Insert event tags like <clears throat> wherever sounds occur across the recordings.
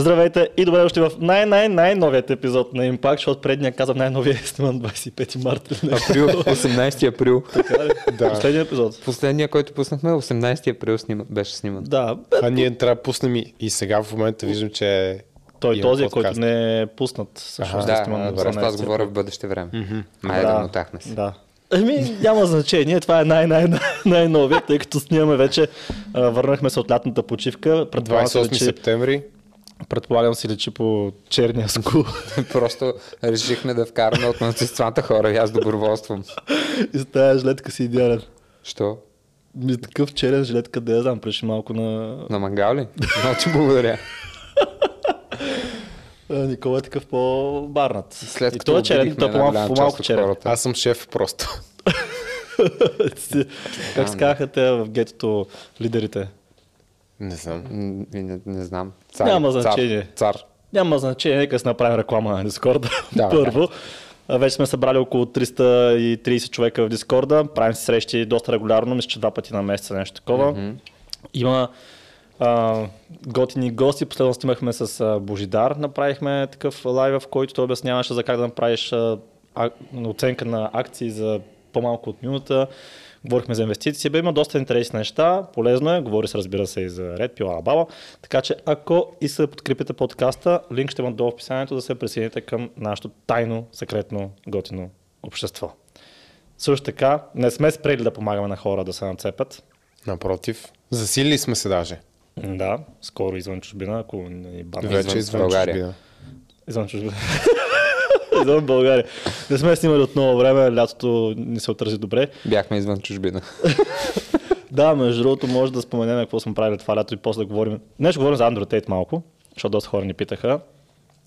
Здравейте и добре дошли в най-най-най-новият епизод на Impact, защото предния казвам най-новия е сниман 25 марта. Април, 18 април. Така ли? Да. Последния епизод. Последния, който пуснахме, 18 април снима, беше сниман. Да, бе, А ние трябва да пуснем и, и сега в момента виждам, че е... той има този, подкаст. който не е пуснат. Също Аха. да, да, на просто аз 12 говоря в бъдеще време. Май да, мотахме се. Да. Еми, няма значение. Това е най-най-най-новия, тъй като снимаме вече. а, Върнахме се от лятната почивка. Предполагам се, 28 лечи, септември. Предполагам си лечи по черния скул. <laughs> Просто решихме да вкараме от мълцинствата хора и аз доброволствам. и с тази жилетка си идеален. Що? Ми такъв черен жилет, къде я знам, преше малко на... На мангал ли? Много ти благодаря. Никола е такъв по-барнат. След и като е черен, той е по-малко, от черен. хората. Аз съм шеф просто. <laughs> как се казаха те в гетото лидерите? Не знам. Не, не знам. Цар, Няма цар, значение. Цар. Няма значение, нека си направим реклама на Дискорда. <laughs> Да, <laughs> Първо. А, Вече сме събрали около 330 човека в Дискорда. Правим си срещи доста регулярно, мисля, че два пъти на месеца, нещо такова. Има а, готини гости. Последно снимахме с а, Божидар. Направихме такъв лайв, в който той обясняваше за как да направиш а, а, оценка на акции за по-малко от минута. Говорихме за инвестиции. Бе, има доста интересни неща. Полезно е. Говори се, разбира се, и за Red Pill, Alabama. Така че, ако искате да подкрепите подкаста, линк ще има долу в описанието да се присъедините към нашето тайно, секретно, готино общество. Също така, не сме спрели да помагаме на хора да се нацепят. Напротив. Засилили сме се даже. Да, скоро извън чужбина, ако ни банят. Вече извън извън България. чужбина. Извън чужбина. Извън България. Не сме снимали от много време, лятото ни се отрази добре. Бяхме извън чужбина. <laughs> Да, между другото, може да споменем какво сме правили това лято и после да говорим. Не ще говорим за Android Tate малко, защото доста хора ни питаха.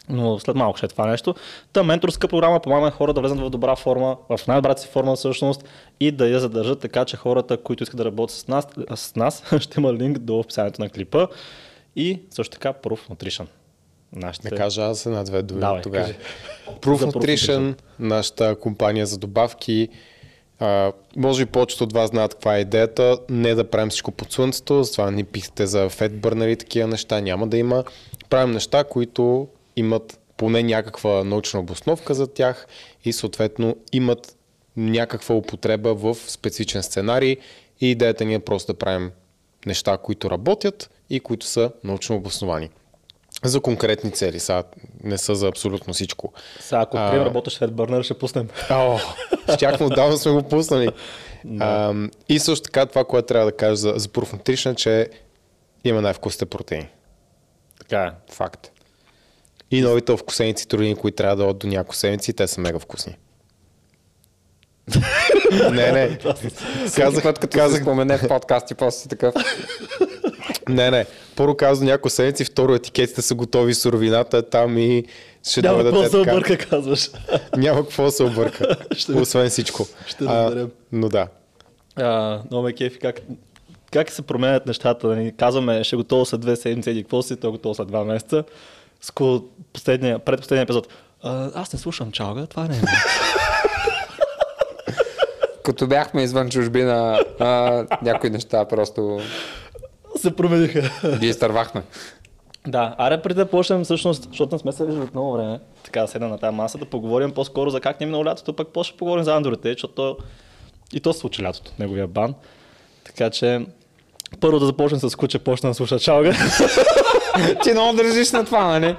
Но след малко ще е това нещо. Та менторска програма помага на хора да влезат в добра форма, в най-добрата си форма всъщност и да я задържат така, че хората, които искат да работят с нас, с нас <laughs> ще има линк до описанието на клипа. И също така Proof Nutrition. Нашите... Да кажа аз една-две думи Давай, тогава. кажи. Proof Nutrition, нашата компания за добавки. А, може би повечето от вас знаят каква е идеята. Не да правим всичко под слънцето, затова ни писате за фет бърнери и такива неща. Няма да има. Правим неща, които имат поне някаква научна обосновка за тях и съответно имат някаква употреба в специфичен сценарий и идеята ни е просто да правим неща, които работят и които са научно обосновани. За конкретни цели, сега не са за абсолютно всичко. Сега, ако А. открием работещ Fat ще пуснем. О, щяхме отдавна сме го пуснали. А, и също така това, което трябва да кажа за, за Proof Nutrition, е, че има най-вкусните протеини. Така е. Факт. И новите вкусени цитрулини, които трябва да дадат до няколко седмици, те са мега вкусни. <laughs> не, не. Казах, Казах, като казах, спомене в подкаст и после си такъв. не, не. Първо казвам няколко седмици, второ етикетите са готови, суровината е там и ще Няма какво да е <laughs> се обърка, казваш. Няма какво да се обърка. Ще- Освен всичко. ще А, разберем. но да. А, много ме кефи как, как се променят нещата. Нали? Казваме, ще готово след две седмици или какво си, то е готово след два месеца. Ско последния, предпоследния епизод. А, аз не слушам чалга, това не е. <laughs> Като бяхме извън чужбина, а, някои неща просто се промениха. ги изтървахме. да, аре преди да почнем всъщност, защото не сме се виждали от много време, така да седна на тази маса, да поговорим по-скоро за как ни е минало лятото, пък после ще поговорим за Android Tate, защото то- и то се случи лятото, неговия бан. Така че първо да започнем с куче, почна да слуша чалга. <laughs> Ти много държиш на това, нали?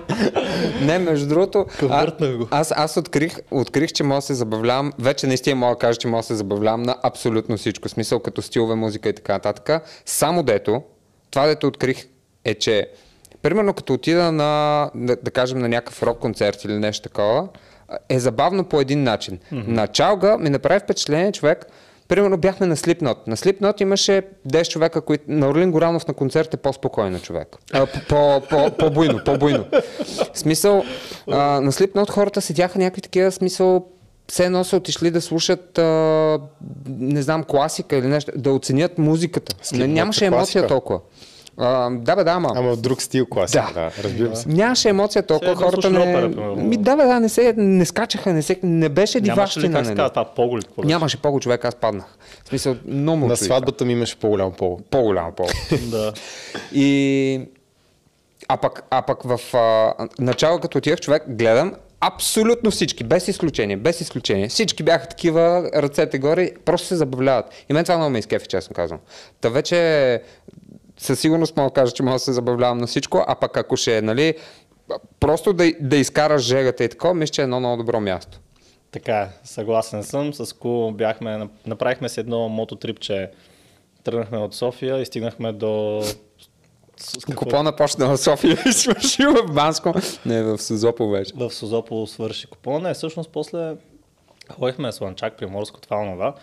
Не, между другото, а, го. аз, аз открих, открих, че мога да се забавлявам. Вече наистина мога да кажа, че мога да се забавлявам на абсолютно всичко. Смисъл като стилове, музика и така нататък. Само дето, това дето открих е, че примерно като отида на, да, да кажем, на някакъв рок концерт или нещо такова, е забавно по един начин. Mm-hmm. На чалга ми направи впечатление човек, Примерно бяхме на Slipknot. На Slipknot имаше 10 човека, които... На Орлин Горанов на концерт е по-спокойно човек. А, По-буйно, по-буйно. Смисъл, а, на Slipknot хората седяха някакви такива, смисъл, все едно са отишли да слушат, а, не знам, класика или нещо, да оценят музиката. Не, Slipknot нямаше е емоция класика. толкова. А, да, бе, да, ама. Ама в друг стил класика. Да. Да, разбира се. Нямаше емоция толкова, хората не... опера. Ми, да, бе, да, не, се, не скачаха, не, се, не беше Нямаше ли диващина. как се казва това беше? Нямаше по човек, аз паднах. В смисъл, много му На сватбата ми имаше по-голям това. По-голям пол. <laughs> Да. И А пък, а пък в а, начало, като отивах човек, гледам абсолютно всички, без изключение, без изключение. Всички бяха такива, ръцете горе, просто се забавляват. И мен това много ме изкефи, честно казвам. Та вече със сигурност мога да кажа, че мога да се забавлявам на всичко, а пък ако ще е, нали, просто да, да изкараш жегата и такова, мисля, че е едно много добро място. Така съгласен съм. С Ку бяхме, направихме си едно мототрипче. Тръгнахме от София и стигнахме до... Купона почна в София и свърши в Банско. Не, в Созопо вече. в Созопол свърши купона. Не, всъщност после ходихме с Ланчак, Приморско, това онова.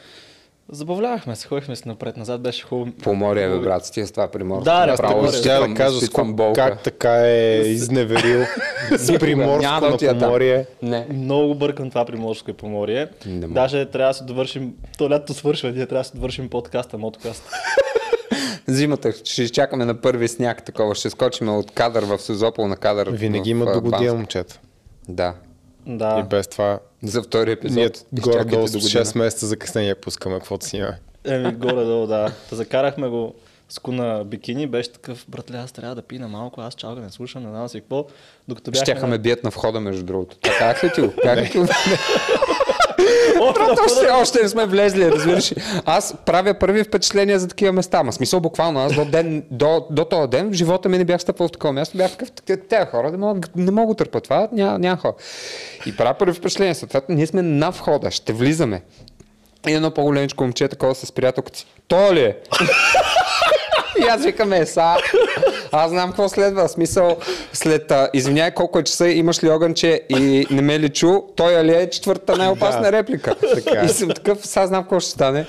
Забавлявахме се, ходихме се напред-назад, беше хубаво. Поморие, бе, брат, с тия с това приморско. Да, Направо Приморие. Ще да кажа как така е изневерил <laughs> с приморско да на поморие. Не. Много бъркам това Приморско и Поморие. Даже трябва да си довършим, то лято свършва, ние трябва да си довършим подкаста, мотокаст. <laughs> Зимата ще изчакаме на първи сняг такова. Ще скочим от кадър в Созопол на кадър. Винаги в, има а, догодия, Банско. момчета. Да. И да. без това За втори епизод. ние горе-долу до с година. 6 месеца закъснение пускаме каквото снимаме. Еми, горе-долу, да. Та закарахме го с куна бикини, беше такъв, братле, аз трябва да пина малко, аз чалга не слушам, не знам си какво. Докато бяхме... Щяха ме бият на входа, между другото. Така как ли ти го? Как ли ти Брат, още, още не сме влезли, разбираш. Аз правя първи впечатления за такива места. Ма смисъл буквално, аз до, ден, до, до този ден в живота ми не бях стъпвал в такова място. Бях такъв, те- тези хора не могат, не могат да търпят това, няма, няма хора. И правя първи впечатления. Съответно, ние сме на входа, ще влизаме. И едно по-големичко момче, такова с приятелката си. То ли е? И аз викам, е, са. Аз знам какво следва. Смисъл, след, а, извиняй колко е часа, имаш ли огънче и не ме ли чу, той ли е четвърта най-опасна реплика. Така е. И съм такъв, сега знам какво ще стане.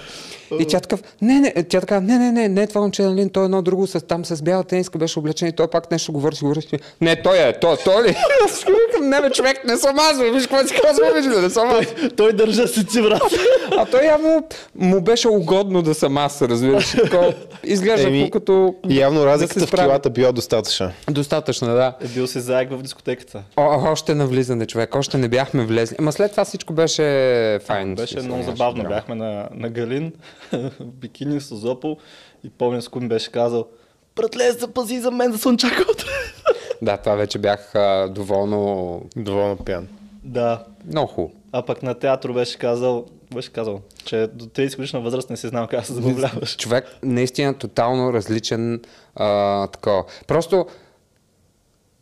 И тя такъв, не, не, тя така, не, не, не, не, това момче, нали, той е едно друго, с, там с бяла тениска беше облечен и той пак нещо говори, си говори, не, той е, той, той ли? <laughs> Не, бе, човек, не съм аз, бе, виж какво си казва, виж, не съм аз. Той държа си ти, брат. <laughs> А той явно му беше угодно да съм аз, разбираш. Изглежда Еми, като... Явно да разликата се в килата била достатъчна. Достатъчно, да. Е бил си заек в дискотеката. О, още на влизане, човек, още не бяхме влезли. Ама след това всичко беше файн. Беше много забавно. Бяхме на, на Галин, <laughs> бикини с Озопол и помня с Кун беше казал Братле, запази за мен да слънчака утре. <laughs> Да, това вече бях а, доволно... Доволно пиян. да. Много хубаво. А пък на театро беше казал, беше казал, че до 30 годишна възраст не си знал как да се забавляваш. Човек наистина тотално различен а, такова. Просто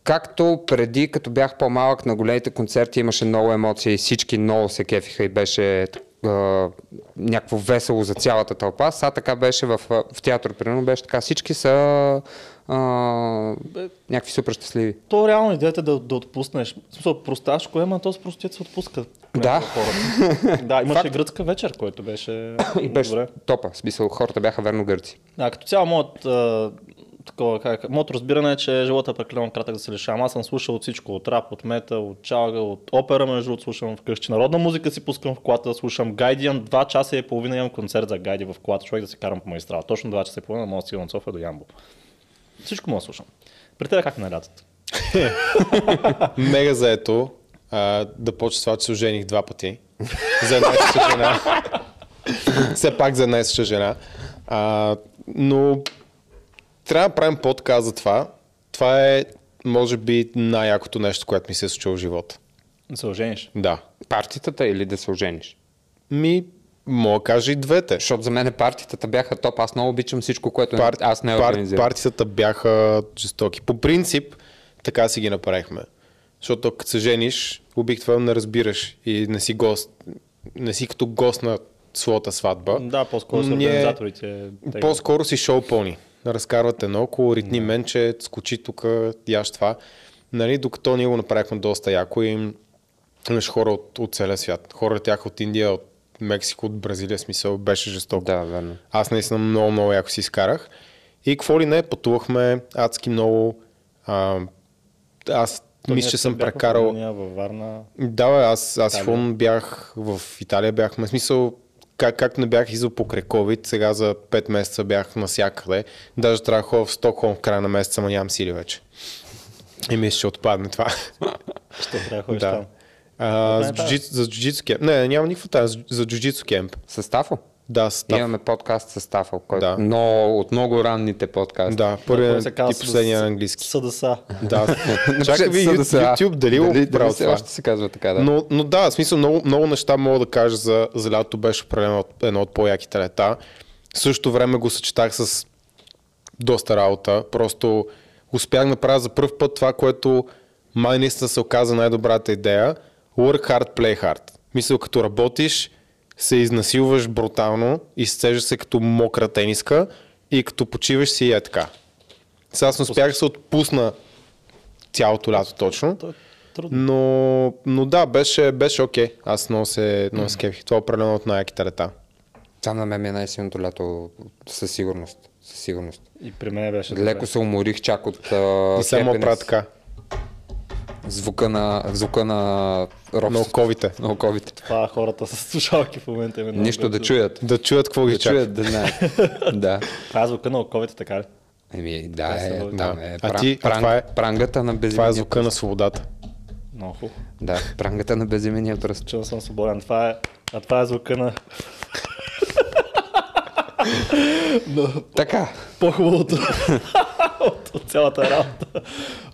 както преди, като бях по-малък на големите концерти, имаше много емоции, всички много се кефиха и беше а, някакво весело за цялата тълпа. Сега така беше в, в театър, примерно беше така. Всички са а, някакви супер щастливи. То реално идеята е да, да отпуснеш. В смисъл, просташко е, ама то с простият се отпуска. Да. Да, имаше Факт. гръцка вечер, който беше, <coughs> И беше добре. топа. В смисъл, хората бяха верно гърци. Да, като цяло моят, такова, как, моето разбиране е, че живота е прекалено кратък да се лишавам. Аз съм слушал от всичко, от рап, от мета, от чалга, от опера, между другото слушам вкъщи. Народна музика си пускам в колата, слушам имам 2 часа и половина имам концерт за гайди в колата, човек да се карам по магистрала. Точно 2 часа и половина мога да стигна от София до Ямбо. Всичко мога да слушам. При теб как на лятото? <laughs> Мега заето да почва с това, че се ожених два пъти. <laughs> За една и жена. <laughs> Все пак за една и жена. А, но трябва да правим подкаст за това. Това е, може би, най-якото нещо, което ми се е случило в живота. Да се ожениш. Да. Партитата или да се ожениш? Ми, мога да кажа и двете. Защото за мен партитата бяха топ. Аз много обичам всичко, което Пар, аз не пар, организирам. партията бяха жестоки. По принцип, така си ги направихме. Защото като се жениш, обикновено не разбираш и не си гост. Не си като гост на своята сватба. Да, по-скоро с Ние- организаторите. те- По-скоро си шоу пълни. Разкарвате наоколо, ритни менче, скочи тук, яш това. Нали, докато ние го направихме доста яко и имаш хора от, от целия свят. Хора тях от Индия, от Мексико, от Бразилия, смисъл беше жестоко. Да, верно. Аз наистина много, много яко си изкарах. И какво ли не, пътувахме адски много. А, аз То мисля, че съм прекарал... Във Варна. Да, бе, аз, аз Италия. фон бях в Италия, бяхме. Смисъл, как, както не бях излизал покрай COVID, сега за 5 месеца бях навсякъде. Даже трябва да ходя в Стокхолм в края на месеца, ама нямам сили вече. И мисля, че отпадне това. Ще трябва да ходиш да. там. А, за, джуджицу кемп. Не, няма никакво тази. За джуджицу кемп. Съставо? Да, став. Имаме подкаст с Стафъл, който Да. да. много, от много ранните подкасти. Да, първият се и казва последния с- на английски. СДС. Да. <laughs> Чакай ви СДСА. YouTube, дали го дали, правил дали все това? още се казва така, да. Но, но да, в смисъл много, много неща мога да кажа за, за лятото беше определено от- едно от по-яките лета. В същото време го съчетах с доста работа. Просто успях да направя за първ път това, което май наистина се оказа най-добрата идея. Work hard, play hard. Мисля, като работиш, се изнасилваш брутално, изцежаш се като мокра тениска и като почиваш си е така. Сега аз не успях да се отпусна цялото лято точно. То е. Но, но да, беше, беше окей. Аз много се, много се кефих. Това е определено от най-яките лета. Там на мен ми е най-силното лято със сигурност. Със сигурност. И при мен беше Леко добре. се уморих чак от а, И само правя така. Звука на, звука на роб... На оковите. на оковите. Това хората с слушалки в момента. Именно, Нищо да чуят. Да чуят какво ги Да чака. чуят, да знаят. <laughs> да. Това е звука на оковите, така ли? Еми, да, Това е, са- там да. е, А пран, ти- а пран, това е- прангата на Това е звука на свободата. Много хубаво. Да, прангата на безимения пръст. Съм свободен. Това е, а това е звука на <laughs> Така, по-хубавото от, от цялата работа.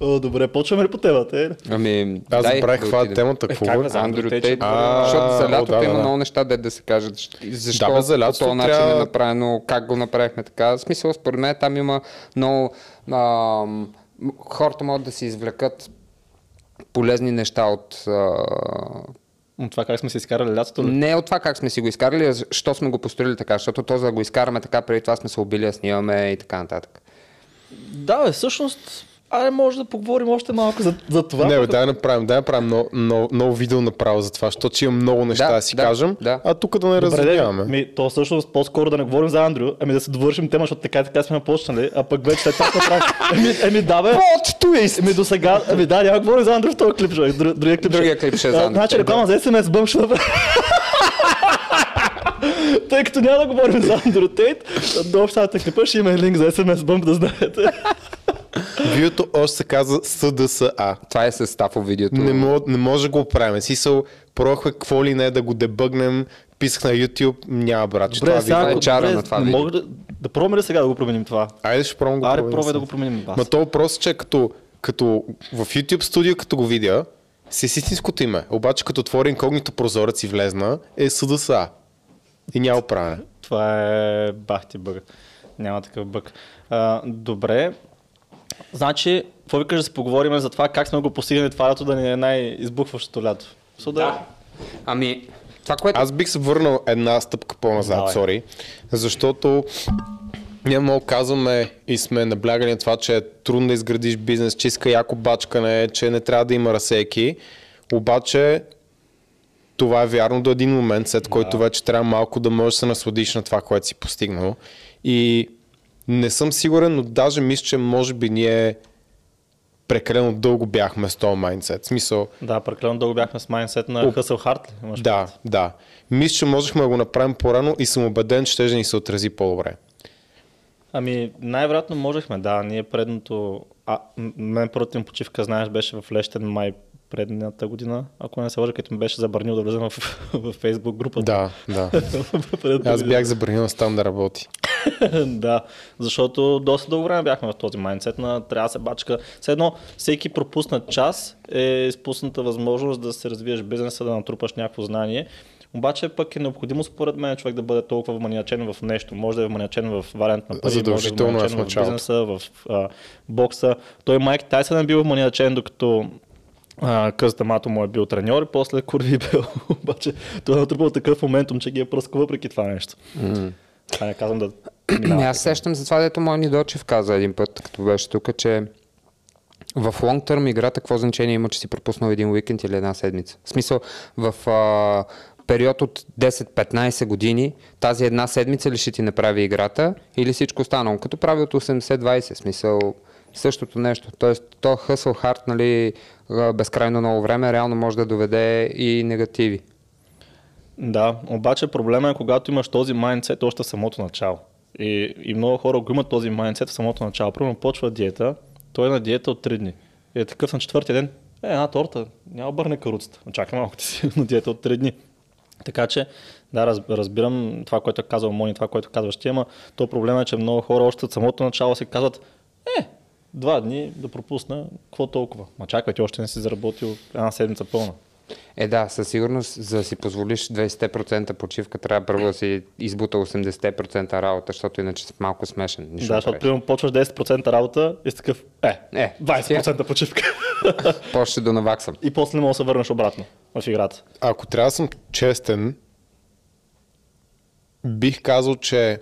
О, добре, почваме ли по темата? Е? Аз ами... дай забравих да каква е темата. Какво за Андрю Тейт, защото за лятото да, да, има да. много неща, де да се кажат. Защо- Да, бе, за по този начин трябва- е направено, как го направихме така. В смисъл, според мен там има много... ам, хората могат да се извлекат полезни неща от... а, От това как сме се изкарали лятото ли? Не от това как сме си го изкарали, а защо сме го построили така, защото то за да го изкараме така, преди това сме се убили, снимаме и така нататък. Да, бе, всъщност, аре може да поговорим още малко за, за това. Не, бе, дай направим, дай направим ново, ново, ново видео направо за това, защото имам много неща да, Да, си да, кажем, да. а тук да не разявяваме. ми, то всъщност по-скоро да не говорим за Андрю, ами да се довършим тема, защото така и така сме почнали, а пък вече след това направим. Еми, еми да бе. Твист! Еми до сега, ами да, няма да говорим за Андрю в този клип, човек. Дру- Другия клип. Другия клип ще е за Андрю. Значи реклама за SMS бъм ще направим. <laughs> Тъй като няма да говорим за Андрю Тейт, до общата клипа ще има и линк за SMS бъмп да знаете. Видеото още се казва СДСА. Това е състав от видеото. Не, мож, не може да го оправим. Смисъл, пробвахме какво ли не да го дебъгнем, писах на YouTube, няма брат. че това Добре, видео- сега, е чара на това не видео. мога да, да пробваме ли сега да го променим това? Айде ще пробвам го Аре, пробвам пробвай да сега. го променим. Бас. Ма то въпрос, че като, като в YouTube студио, като го видя, си с истинското име. Обаче като отвори инкогнито прозорец и влезна, е СДСА. И няма правене. Това е бахти бъг. Няма такъв бъг. А, добре. Значи, какво викаш да си поговорим за това как сме го постигнали това лято да ни е най-избухващото лято? So, да. Ами, това, което... Аз бих се върнал една стъпка по-назад, Давай. сори, защото ние много казваме и сме наблягани на това, че е трудно да изградиш бизнес, че иска яко бачкане, че не трябва да има разсейки. Обаче това е вярно до един момент, след който вече трябва малко да можеш да се насладиш на това, което си постигнал. И не съм сигурен, но даже мисля, че може би ние прекалено дълго бяхме с този майндсет. Смисъл, Да, прекалено дълго бяхме с майнсет на Hard. ли? Имаш да, да. Мисля, че можехме да го направим по-рано и съм убеден, че ще ни се отрази по-добре. Ами, най-вероятно можехме, да. Ние предното... А, мен първата им почивка, знаеш, беше в Лещен май предната година, ако не се лъжа, като ми беше забранил да влезам в, <laughs> в Facebook групата. Да, да. <laughs> Аз бях забранил там да работи. <laughs> да, защото доста дълго време бяхме в този майндсет на трябва да се бачка. Все едно, всеки пропуснат час е изпусната възможност да се развиеш в бизнеса, да натрупаш някакво знание. Обаче пък е необходимо според мен човек да бъде толкова вманиачен в нещо. Може да е вманиачен в вариант на пари, може да е в вманиачен в началото. бизнеса, в а, бокса. Той Майк Тайсън е бил вманиачен, докато а, къзата мато му е бил треньор и после Курви е бил. <laughs> Обаче той е натрупал такъв моментум, че ги е пръскал въпреки това нещо. Това не казвам да Ами аз сещам за това, дето мой Нидочев каза един път, като беше тук, че в лонг търм играта какво значение има, че си пропуснал един уикенд или една седмица? В смисъл, в а, период от 10-15 години, тази една седмица ли ще ти направи играта или всичко останало? Като правилото 80-20, в смисъл същото нещо. Тоест, то hustle hard, нали, а, безкрайно много време, реално може да доведе и негативи. Да, обаче проблема е когато имаш този майндсет още в самото начало. И, и много хора го имат този майндсет в самото начало. Примерно почва диета, той е на диета от 3 дни. И е такъв на четвъртия ден, е, една торта, няма бърне каруцата. Чакай малко ти си <laughs> на диета от 3 дни. Така че, да, раз, разбирам това, което е Мони, това, което казваш ти, ама то проблема е, че много хора още от самото начало си казват, е, два дни да пропусна, какво толкова? Ма чакай, ти още не си заработил една седмица пълна. Е, да, със сигурност, за да си позволиш 20% почивка, трябва първо да си избута 80% работа, защото иначе си малко смешен. Нищо да, защото примерно почваш 10% работа и си такъв, е, Е, 20% почивка. <laughs> После ще донаваксам. и после не мога да се върнеш обратно в играта. Ако трябва да съм честен, бих казал, че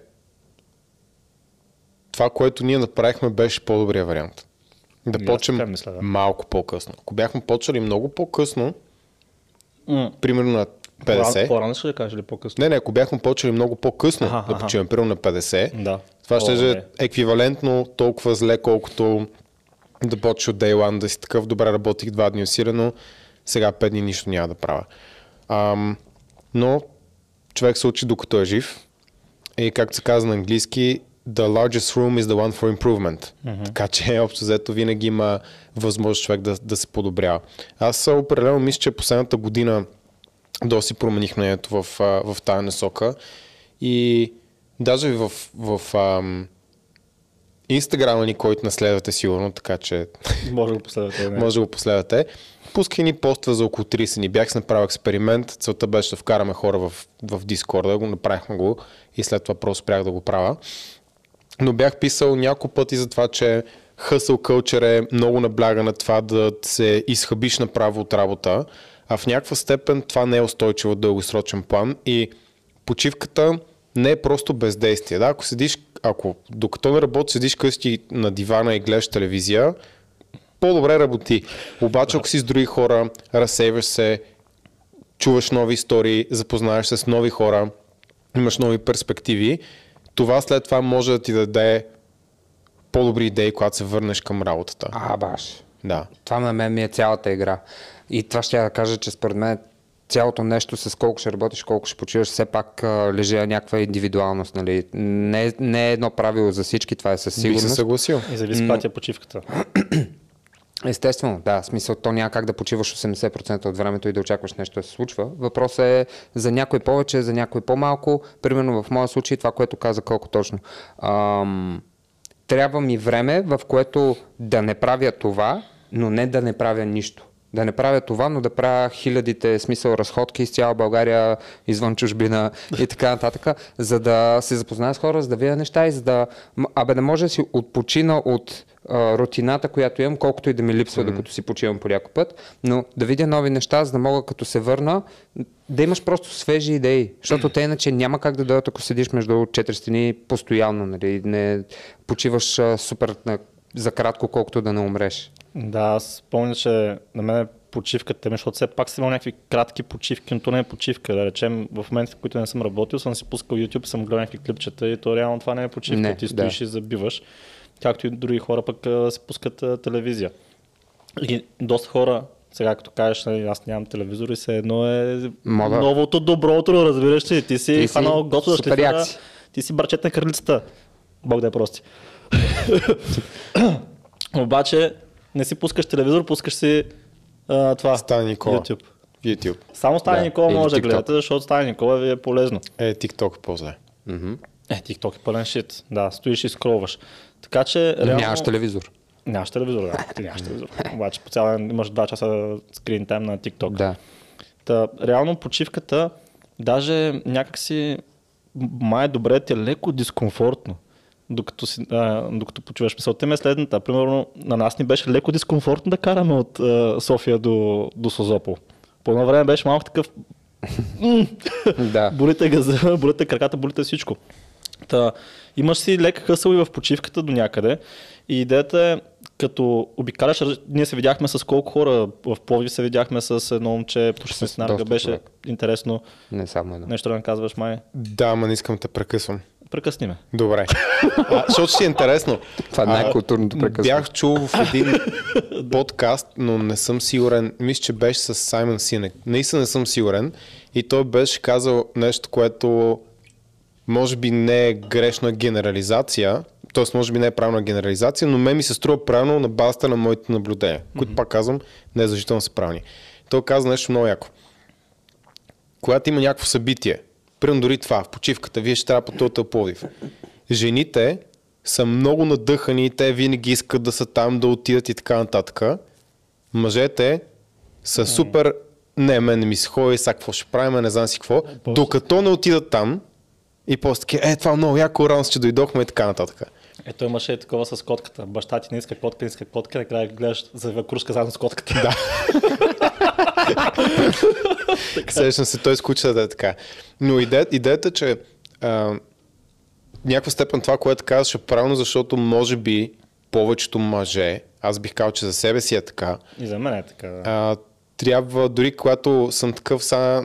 това, което ние направихме, беше по-добрия вариант. Да И почнем мисля, да. малко по-късно. Ако бяхме почнали много по-късно, М. примерно на По-рано, 50, по-рано ще да кажеш или по-късно? не, не, ако бяхме почнали много по-късно Аха, да почиваме, примерно на 50, Да. това О, ще не. е еквивалентно толкова зле, колкото да почваш от Day One да си такъв, добре работих два дни усилено, сега пет дни нищо няма да правя. Ам, но човек се учи докато е жив и както се казва на английски, the largest room is the one for improvement. Така че <laughs> общо взето винаги има възможност човек да, да се подобрява. Аз определено мисля, че последната година доста си промених мнението в, в тази насока и даже в, в ам, Инстаграма ни, който наследвате сигурно, така че <laughs> Може да го последвате. Може да го последвате. Пусках ни поства за около 30 ни. Бях си направил експеримент. Целта беше да вкараме хора в, в Discord, го направихме го и след това просто спрях да го правя. Но бях писал няколко пъти за това, че hustle culture е много набляга на това да се изхъбиш направо от работа, а в някаква степен това не е устойчиво дългосрочен план и почивката не е просто бездействие. Да, ако седиш, ако докато не работиш, седиш къщи на дивана и гледаш телевизия, по-добре работи. Обаче, ако си с други хора, разсейваш се, чуваш нови истории, запознаваш се с нови хора, имаш нови перспективи, това след това може да ти даде по-добри идеи, когато се върнеш към работата. А, баш. Да. Това на мен ми е цялата игра. И това ще я да кажа, че според мен цялото нещо с колко ще работиш, колко ще почиваш, все пак а, лежи на някаква индивидуалност. Нали? Не, не е едно правило за всички, това е със Бих се сигурност. съгласил. И зависи ти е почивката. Естествено, да, смисъл, то няма как да почиваш 80% от времето и да очакваш нещо да се случва. Въпросът е за някой повече, за някой по-малко. Примерно в моя случай това, което каза колко точно. Ам, трябва ми време, в което да не правя това, но не да не правя нищо. Да не правя това, но да правя хилядите смисъл разходки из цяла България, извън чужбина и така нататък, за да се запозная с хора, за да видя неща и за да, абе да може да си отпочина от а, рутината, която имам, колкото и да ми липсва, mm-hmm. докато си почивам по някой път, но да видя нови неща, за да мога като се върна, да имаш просто свежи идеи, защото те иначе няма как да дойдат, ако седиш между четири стени постоянно, нали, не почиваш а, супер на, за кратко, колкото да не умреш. Да, аз помня, че на мен почивката ми, защото все пак съм имал някакви кратки почивки, но то не е почивка. Да речем, в моментите, в които не съм работил, съм си пускал YouTube, съм гледал някакви клипчета и то реално това не е почивка. Не, Ти стоиш и забиваш. Както и други хора пък а, си пускат а, телевизия. И доста хора, сега като кажеш, нали, аз нямам телевизор и се едно е Мода. новото добро утро, разбираш ли? Ти си Ти да супер шлифера, ти си бърчет на кралицата. Бог да е прости. <laughs> Обаче не си пускаш телевизор, пускаш си а, това. Стани Никола. YouTube. YouTube. Само Стани Да, Никола или може да гледате, защото Стани Никола ви е полезно. Е, TikTok е по-зле. Е, TikTok е пълен шит. Да, стоиш и скролваш. Така че, реално... Нямаш телевизор. Нямаш телевизор, да. Ти <laughs> нямаш телевизор. Обаче по цял ден имаш 2 часа скрин тайм на TikTok. Да. Та, реално почивката, даже някакси май е добре ти е леко дискомфортно. Докато, си, а, докато почуваш мисълта ми е следната. Примерно на нас ни беше леко дискомфортно да караме от а, София до, до Созопол. По едно време беше малко такъв <laughs> да. <laughs> болите газа, болите краката, болите всичко. Та, имаш си лек хъсъл и в почивката до някъде. И идеята е, като обикаляш, ние се видяхме с колко хора. В Пловдив се видяхме с едно момче, почти С нарга. Беше човек. интересно. Не само едно. Нещо да не казваш, май. Да, ама не искам да те прекъсвам. Прекъсни ме. Добре. <laughs> А, защото ще ти е интересно. Това е А, най-културното прекъсване. Бях чул в един <laughs> подкаст, но не съм сигурен. Мисля, че беше с Саймън Синек. Наистина не съм сигурен. И той беше казал нещо, което може би не е грешна генерализация, т.е. може би не е правилна генерализация, но мен ми се струва правилно на базата на моите наблюдения, които пак казвам, не е задължително са правилни. Той каза нещо много яко. когато има някакво събитие, примерно дори това, в почивката, вие ще трябва по този Пловдив. Жените са много надъхани, те винаги искат да са там, да отидат и така нататък. Мъжете са супер, не, мен не ми се ходи, сега какво ще правим, не знам си какво. Докато не отидат там и после таки, е, това е много яко, рано че дойдохме и така нататък. Ето имаше и такова с котката. Баща ти не иска котка, не иска котка, накрая гледаш за кружка заедно с котката. Да. <laughs> Сещам се, той скуча да е така. Но идеята, идеята че а, някаква степен това, което казваш е правилно, защото може би повечето мъже, аз бих казал, че за себе си е така. И за мен е така. Да. А, трябва, дори когато съм такъв, сега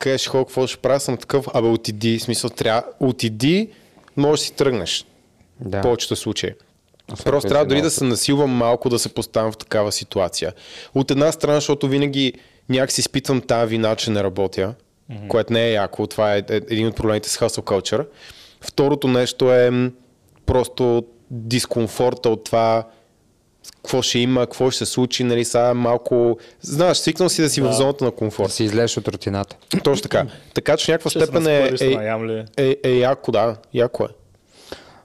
къде ще ходя, какво ще правя, съм такъв, абе отиди, в смисъл трябва, отиди, може да си тръгнеш. Да. В повечето случаи. Освен Просто ако трябва си дори да се насилвам малко да се поставям в такава ситуация. От една страна, защото винаги някакси изпитвам тази вина, че не работя, mm-hmm. което не е яко. Това е е- един от проблемите с hustle culture. Второто нещо е просто дискомфорта от това какво ще има, какво ще се случи, нали, сега малко... Знаеш, свикнал си да си в зоната на Да комфорт. си излезеш от рутината. Точно така. Така че в някаква Ще се степен е, е, ли? е, е, яко, да, яко е.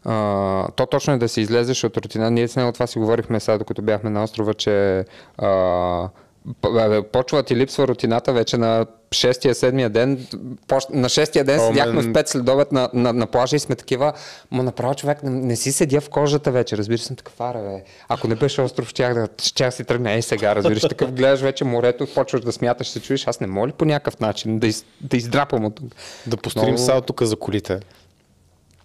А, то точно е да си излезеш от рутина. Ние с него това си говорихме сега, докато бяхме на острова, че а, почва ти липсва рутината вече на шестия, седмия ден. На шестия ден О, седяхме мен- в 5 следобед на, на, на плажа и сме такива, ма направо човек не, не си седя в кожата вече, разбираш съм такъв, аре бе. Ако не беше остров, щях да щях си тръгна ей сега, разбираш, такъв гледаш вече морето, почваш да смяташ, се чуеш, аз не мога ли по някакъв начин да, из, да издрапам от тук. Да построим Много- сега тук за колите.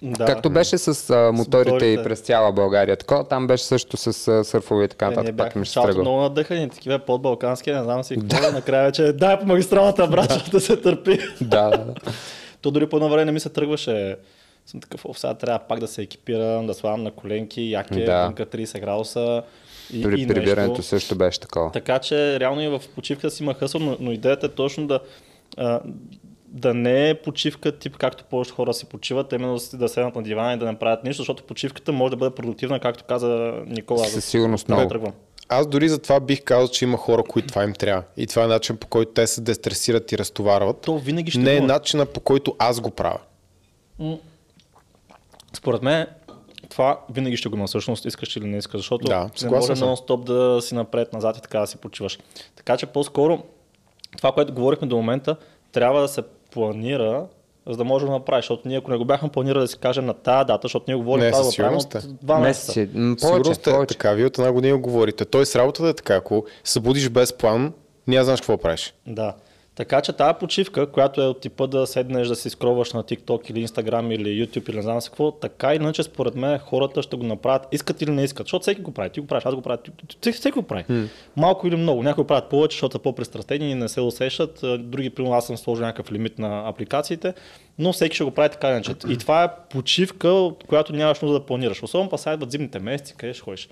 Да. Както беше с а, моторите, моторите. и през цяла България. Такова там беше също с а, сърфове и така Е, нататък. Пак ми началото тръгва. много надъхани, такива подбалкански, не знам си какво. Накрая вече дай по магистралата, брат, да се търпи. Да, да, да. То дори по едно време не ми се тръгваше. Съм такъв, о, сега трябва пак да се екипирам, да слагам на коленки, яке, Да. вънка 30 градуса. И, Дори и прибирането нещо. също беше такова. Така че реално и в почивката си има хъсъл, но, но идеята е точно да, а, да не е почивка тип както повечето хора си почиват, именно да, седнат на дивана и да не правят нищо, защото почивката може да бъде продуктивна, както каза Никола. Със сигурност да много. тръгвам. Аз дори за това бих казал, че има хора, които това им трябва. И това е начин по който те се дестресират и разтоварват. То винаги ще Не е начина по който аз го правя. Според мен това винаги ще го има всъщност, искаш или не искаш, защото Да, не може нон-стоп да си напред, назад и така да си почиваш. Така че по-скоро това, което говорихме до момента, трябва да се планира, за да може да го направиш. Защото ние, ако не го бяхме планирали да си кажем на тази дата, защото ние говорим Не, това да правим от два месеца. Месеци. м, Сигурно сте така, вие от една година говорите. Той с работата е така, ако се будиш без план, няма знаеш какво правиш. Да. Така че тази почивка, която е от типа да седнеш да си скроваш на TikTok или Instagram или YouTube или не знам си какво, така иначе според мен хората ще го направят, искат или не искат. Защото всеки го прави. Ти го правиш, аз го правя. ти- Всеки, го прави. Малко или много. Някои правят повече, защото са по-пристрастени и не се усещат. Други, примерно, аз съм сложил някакъв лимит на апликациите, но всеки ще го прави така иначе. И това е почивка, която нямаш нужда да планираш. Особено па идват зимните месеци, къде ще ходиш.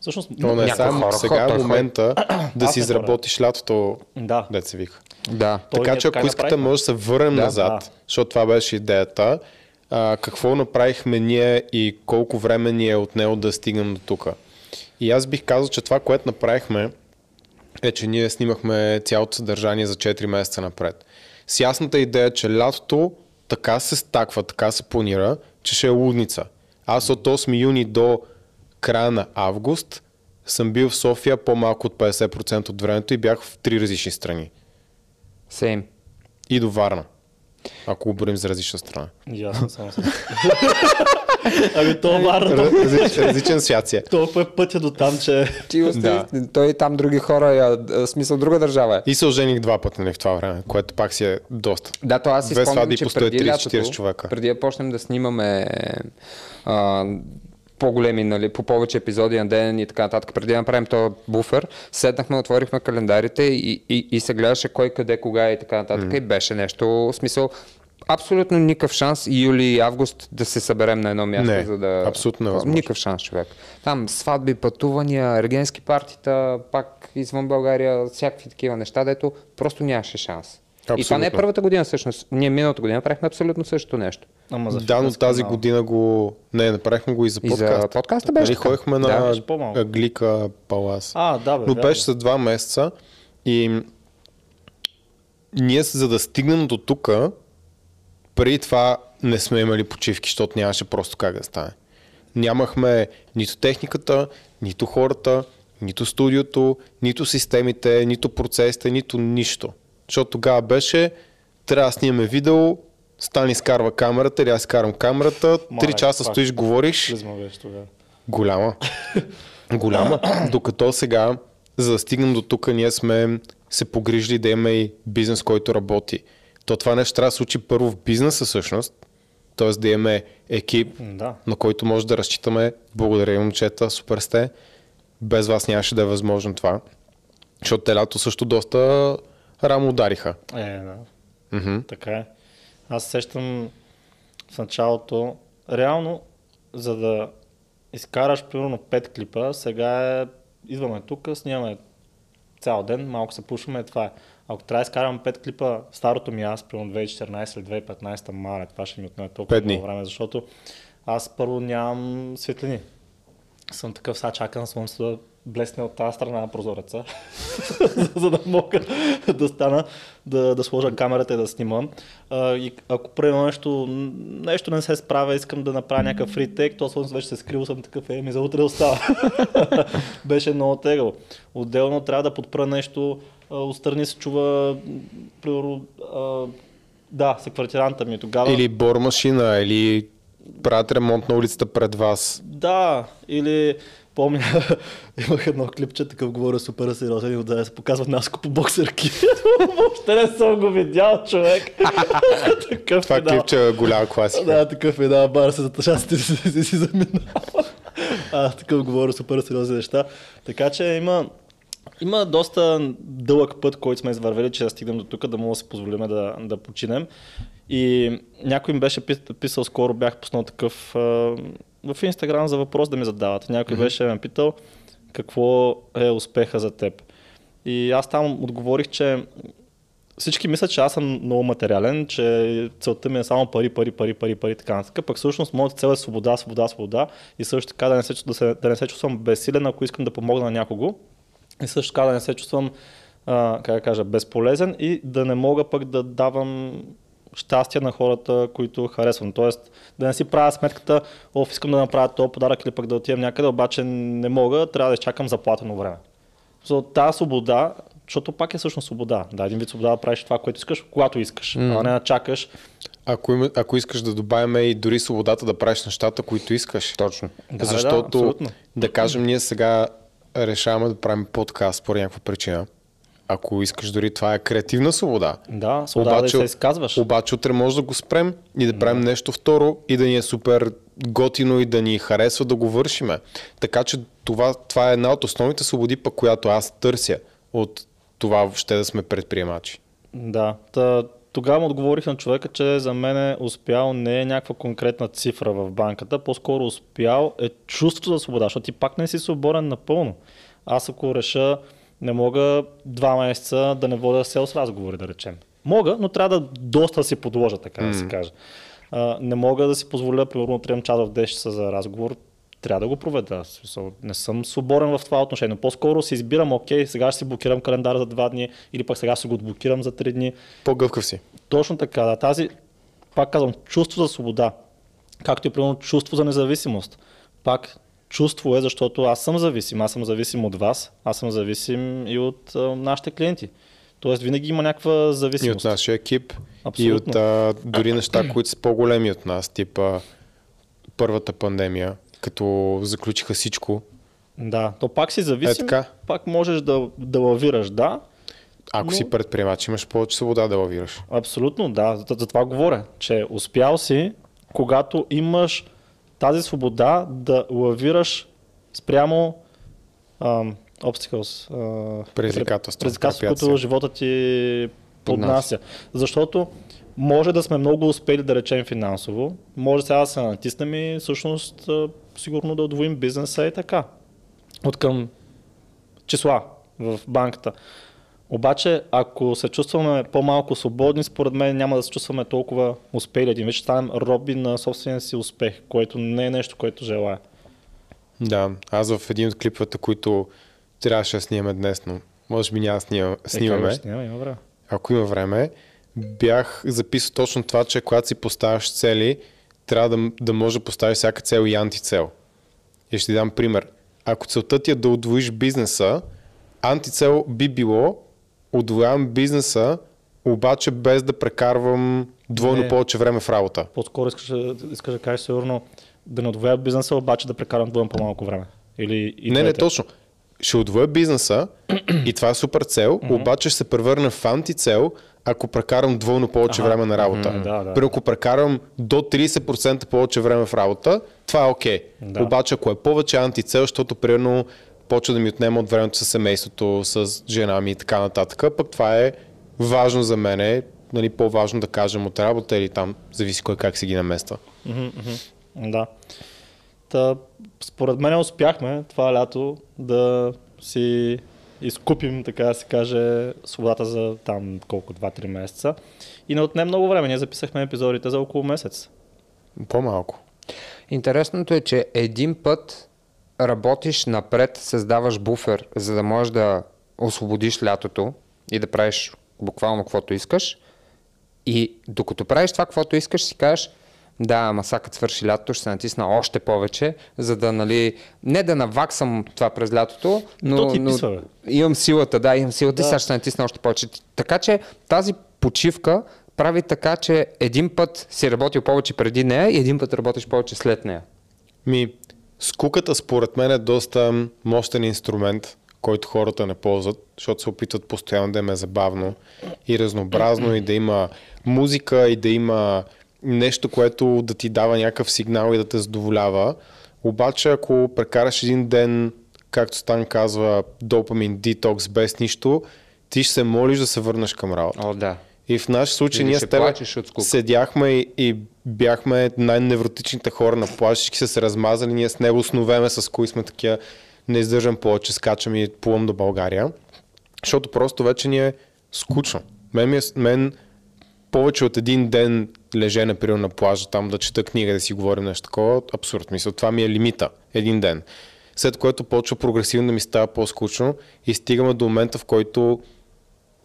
Всъщност, Но не Някои само хора сега е той момента да си изработиш лятото, да. дет се вика. Да. Той така ние че ако искате, може да се върнем Да, назад, да. защото това беше идеята. А, какво направихме ние и колко време ни е отнело да стигнем до тук. И аз бих казал, че това, което направихме, е, че ние снимахме цялото съдържание за 4 месеца напред. С ясната идея, че лятото така се стаква, така се планира, че ще е лудница. Аз от 8 юни до края на август съм бил в София по-малко от 50% от времето и бях в три различни страни. Сейм. И до Варна. Ако го борим за различна страна. Съм само <laughs> с- Ами то варна, то, Различен, различен свят си е. толкова е пътя до там, че Ти остави, той там други хора, я, смисъл друга държава е. И се ожених два пъти нали, в това време, което пак си е доста. Да, то аз си спомням, че по преди 130-40 лятото, човека. преди да почнем да снимаме а, по-големи, нали, по повече епизоди на ден и така нататък, преди да направим този буфер, седнахме, отворихме календарите и, и, и се гледаше кой къде, кога и така нататък. И беше нещо, в смисъл, абсолютно никакъв шанс юли и август да се съберем на едно място, Не, за да... абсолютно невъзможно. Никакъв шанс, човек. Там сватби, пътувания, ергенски партита, пак извън България, всякакви такива неща, дето просто нямаше шанс. И това не е Абсолютно. първата година всъщност. Ние миналата година правихме абсолютно същото нещо. Ама за Да, но тази канал. година го... Не, направихме го и за И за подкаст. подкаста беше Нали, така. ходихме Да. на Беше по-малко. Глика, Палас. А, да, бе. Но вярно. беше за два месеца и ние за да стигнем до тук, преди това не сме имали почивки, защото нямаше просто как да стане. Нямахме нито техниката, нито хората, нито студиото, нито системите, нито процесите, нито нищо. Защото тогава беше, трябва да снимаме видео, Стани изкарва камерата или аз изкарвам камерата, три часа пак. стоиш, говориш, беше тогава. Голяма. Голяма. Докато сега, за да стигнем до тук, ние сме се погрижили да имаме и бизнес, който работи. То това нещо трябва да случи първо в бизнеса всъщност, т.е. да имаме екип, Да. на който може да разчитаме. Благодаря, момчета, супер сте. Без вас нямаше да е възможно това. Защото те лято също доста рамо удариха. Е, да. Мгм. Така е. Аз се сещам в началото, реално, за да изкараш примерно 5 клипа, сега е, идваме тук, снимаме цял ден, малко се пушваме, това е. Ако трябва да изкарам 5 клипа, старото ми аз, примерно 2014 или 2015, мале, това ще ми отнеме толкова много време, защото аз първо нямам светлини. Съм такъв, сега чакам слънцето да блесне от тази страна на прозореца, <laughs> за да мога да стана, да, да сложа камерата и да снимам. А, и ако правя нещо, нещо не се справя, искам да направя някакъв ретейк, то слънцето вече се е скрило, съм такъв, е, ми за утре остава. <laughs> Беше много тегаво. Отделно трябва да подпра нещо, отстрани се чува, примерно, да, с квартиранта ми тогава. Или бормашина, или правят ремонт на улицата пред вас. Да, или помня, <laughs> имах едно клипче, такъв говоря супер сериозен и отзаде се показват няколко по боксерки. <laughs> Въобще не съм го видял, човек. <laughs> такъв Това финал. клипче е голяма класика. Да, такъв е, да, бара се за тъшаците си, си, заминава. А, такъв говоря супер сериозни неща. Така че има, има доста дълъг път, който сме извървели, че да стигнем до тук, да мога да си позволим да, да починем. И някой ми беше пис- писал, скоро бях пуснал такъв в Инстаграм за въпрос да ми задават. Някой беше ме питал какво е успеха за теб. И аз там отговорих, че всички мислят, че аз съм много материален, че целта ми е само пари, пари, пари, пари, пари, така нататък. Пък всъщност моята цел е свобода, свобода, свобода и също така да не се, да се, да не се чувствам безсилен, ако искам да помогна на някого. И също така да не се чувствам, а, как да кажа, безполезен и да не мога пък да давам щастие на хората, които харесвам. Тоест да не си правя сметката, оф, искам да направя този подарък или пък да отидем някъде, обаче не мога, трябва да изчакам заплатено време. За тази свобода, защото пак е всъщност свобода. Да, един вид свобода да правиш това, което искаш, когато искаш, mm. а не да чакаш. Ако, има, ако искаш да добавим и дори свободата да правиш нещата, които искаш. Точно. Да, да, Защото, абсолютно. да кажем, ние сега решаваме да правим подкаст по някаква причина. Ако искаш, дори това е креативна свобода. Да, свобода да се изказваш. Обаче утре може да го спрем и да правим нещо второ и да ни е супер готино и да ни харесва да го вършиме. Така че това, това е една от основните свободи, пък която аз търся от това въобще да сме предприемачи. Да. Та, тогава му отговорих на човека, че за мен е успял не е някаква конкретна цифра в банката, по-скоро успял е чувството за свобода, защото ти пак не си свободен напълно. Аз ако реша, не мога два месеца да не водя селс разговори, да речем. Мога, но трябва да доста си подложа, така да се каже. А, не мога да си позволя, примерно, да приемам час в 10 часа за разговор, трябва да го проведа. Не съм свободен в това отношение. По-скоро си избирам, окей, сега ще си блокирам календар за два дни или пък сега ще го отблокирам за три дни. По-гъвкав си. Точно така, да. Тази, пак казвам, чувство за свобода, както и примерно чувство за независимост. Пак чувство е, защото аз съм зависим. Аз съм зависим от вас, аз съм зависим и от а, нашите клиенти. Тоест винаги има някаква И от зависимост. нашия екип, и Абсолютно. от а, дори неща, които са по-големи от нас, типа първата пандемия, като заключиха всичко. Да, то пак си зависим, Е, така. пак можеш да, да лавираш, да, Ако Но- си предприемач, имаш повече свобода да лавираш. Абсолютно, да. За, за това говоря, че успял си, когато имаш тази свобода да лавираш спрямо ам, obstacles, а, Предизвикателства, предизвикателства, които живота ти поднася. Защото може да сме много успели да речем финансово, може сега да се натиснем и всъщност сигурно да удвоим бизнеса и така. От към числа в банката. Обаче, ако се чувстваме по-малко свободни, според мен няма да се чувстваме толкова успели. Един ще станем роби на собствения си успех, което не е нещо, което желая. Да, аз в един от клиповете, които трябваше да снимаме днес, но може би няма да Е, снимаме. ще снимаме, има време. ако има време, бях записал точно това, че когато си поставяш цели, трябва да, да може да поставиш всяка цел и антицел. И ще ти дам пример. Ако целта ти е да удвоиш бизнеса, антицел би било удвоявам бизнеса, обаче без да прекарвам двойно Не. повече време в работа. По-скоро искаш, искаш да кажеш сигурно да не отвоя бизнеса, обаче да прекарам двойно по-малко време. Или и не, не, двете. точно. Ще удвоя бизнеса <clears throat> и това е супер цел, обаче ще се превърне в антицел, ако прекарам двойно повече Аха. време на работа. Мгм, да, да. При ако прекарам до 30% повече време в работа, това е окей. Да. Обаче ако е повече антицел, защото примерно почва да ми отнема от времето с семейството, с жена ми и така нататък, пък това е важно за мене, нали, по-важно да кажем от работа или там, зависи кой как си ги намества. Да. Та, според мен успяхме това лято да си изкупим, така да се каже, свободата за там колко, 2-3 месеца. И не отне много време. Ние записахме епизодите за около месец. По-малко. Интересното е, че един път работиш напред, създаваш буфер, за да можеш да освободиш лятото и да правиш буквално каквото искаш. И докато правиш това, каквото искаш, си кажеш, да, ама сега като свърши лятото, ще се натисна още повече, за да, нали, не да наваксам това през лятото, но, То ти но писва, бе. имам силата, да, имам силата Да. и сега ще се натисна още повече. Така че тази почивка прави така, че един път си работил повече преди нея и един път работиш повече след нея. Ми, скуката според мен е доста мощен инструмент, който хората не ползват, защото се опитват постоянно да им е забавно и разнообразно и да има музика и да има нещо, което да ти дава някакъв сигнал и да те задоволява. Обаче, ако прекараш един ден, както Стан казва, допамин детокс без нищо, ти ще се молиш да се върнеш към работа. О, да. И в наш случай Или ние с теб седяхме и, и бяхме най-невротичните хора на плаж, всички са се размазали, ние с него сновеме, с кои сме такива, не издържам повече, скачам и плувам до България, защото просто вече ни е скучно. Мен, ми е, мен повече от един ден леже, например, на плажа, там да чета книга, да си говорим нещо такова, абсурд. Мисля, това ми е лимита. Един ден. След което почва прогресивно да ми става по-скучно и стигаме до момента, в който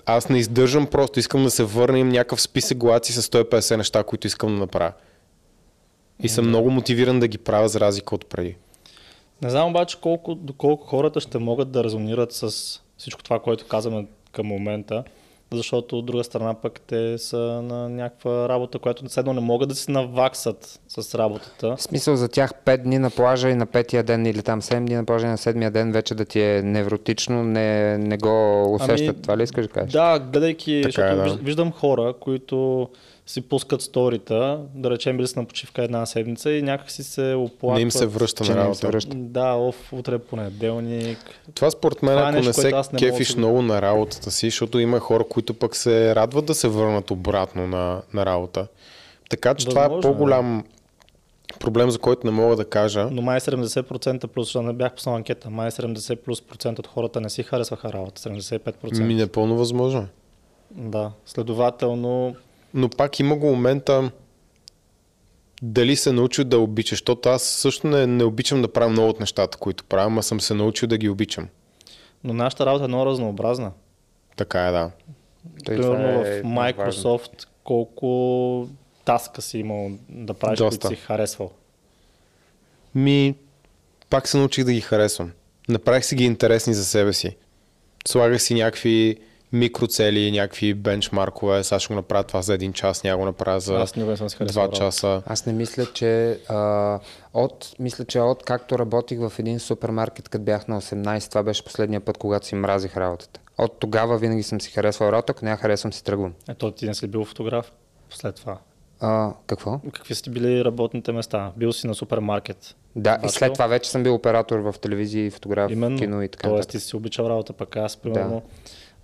аз не издържам просто, искам да се върна им някакъв списък глаци с 150 неща, които искам да направя. И съм много мотивиран да ги правя за разлика от преди. Не знам обаче колко, доколко хората ще могат да резонират с всичко това, което казваме към момента, защото от друга страна пък те са на някаква работа, която седно не могат да си наваксат с работата. В смисъл за тях 5 дни на плажа и на петия ден или там 7 дни на плажа и на седмия ден вече да ти е невротично, не, не го усещат. Ами, това ли искаш да кажеш? Да, гледайки, Така защото е, да. виж- виждам хора, които си пускат сторита, да речем били са на почивка една седмица и някак си се оплакват. Не им се връща на работа. връща. Да, оф, утре е понеделник. Това според мен, е ако нещо, не се не кефиш да- много на работата си, защото има хора, които пък се радват да се върнат обратно на, на работа. Така че това е Възможно е, по-голям проблем, за който не мога да кажа. Но май 70% плюс, защото не бях пуснал анкета, май 70 плюс процент от хората не си харесваха работа, 75%. Ми непълно възможно. е. Да, следователно, Но пак има го момента дали се научил да обичаш, защото аз също не, не обичам да правя много от нещата, които правя, а съм се научил да ги обичам. но нашата работа е много разнообразна. Така е, да. Примерно е в много важно. Microsoft колко таска си имал да правиш, Доста. които си харесвал. Ми, пак се научих да ги харесвам. Направих си ги интересни за себе си. Слагах си някакви микроцели, някакви бенчмаркове. Сега ще го направя това за един час, няма го направя за Аз не съм два часа. Аз не мисля, че а, от, мисля, че от както работих в един супермаркет, като бях на 18, това беше последния път, когато си мразих работата. От тогава винаги съм си харесвал работа, ако не я харесвам, си тръгвам. Ето ти не си бил фотограф след това. А, какво? Какви са ти били работните места? Бил си на супермаркет. Да, и Бачо? след това вече съм бил оператор в телевизия и фотограф, Именно. кино и така. Тоест ти си обичал работа, пък аз примерно.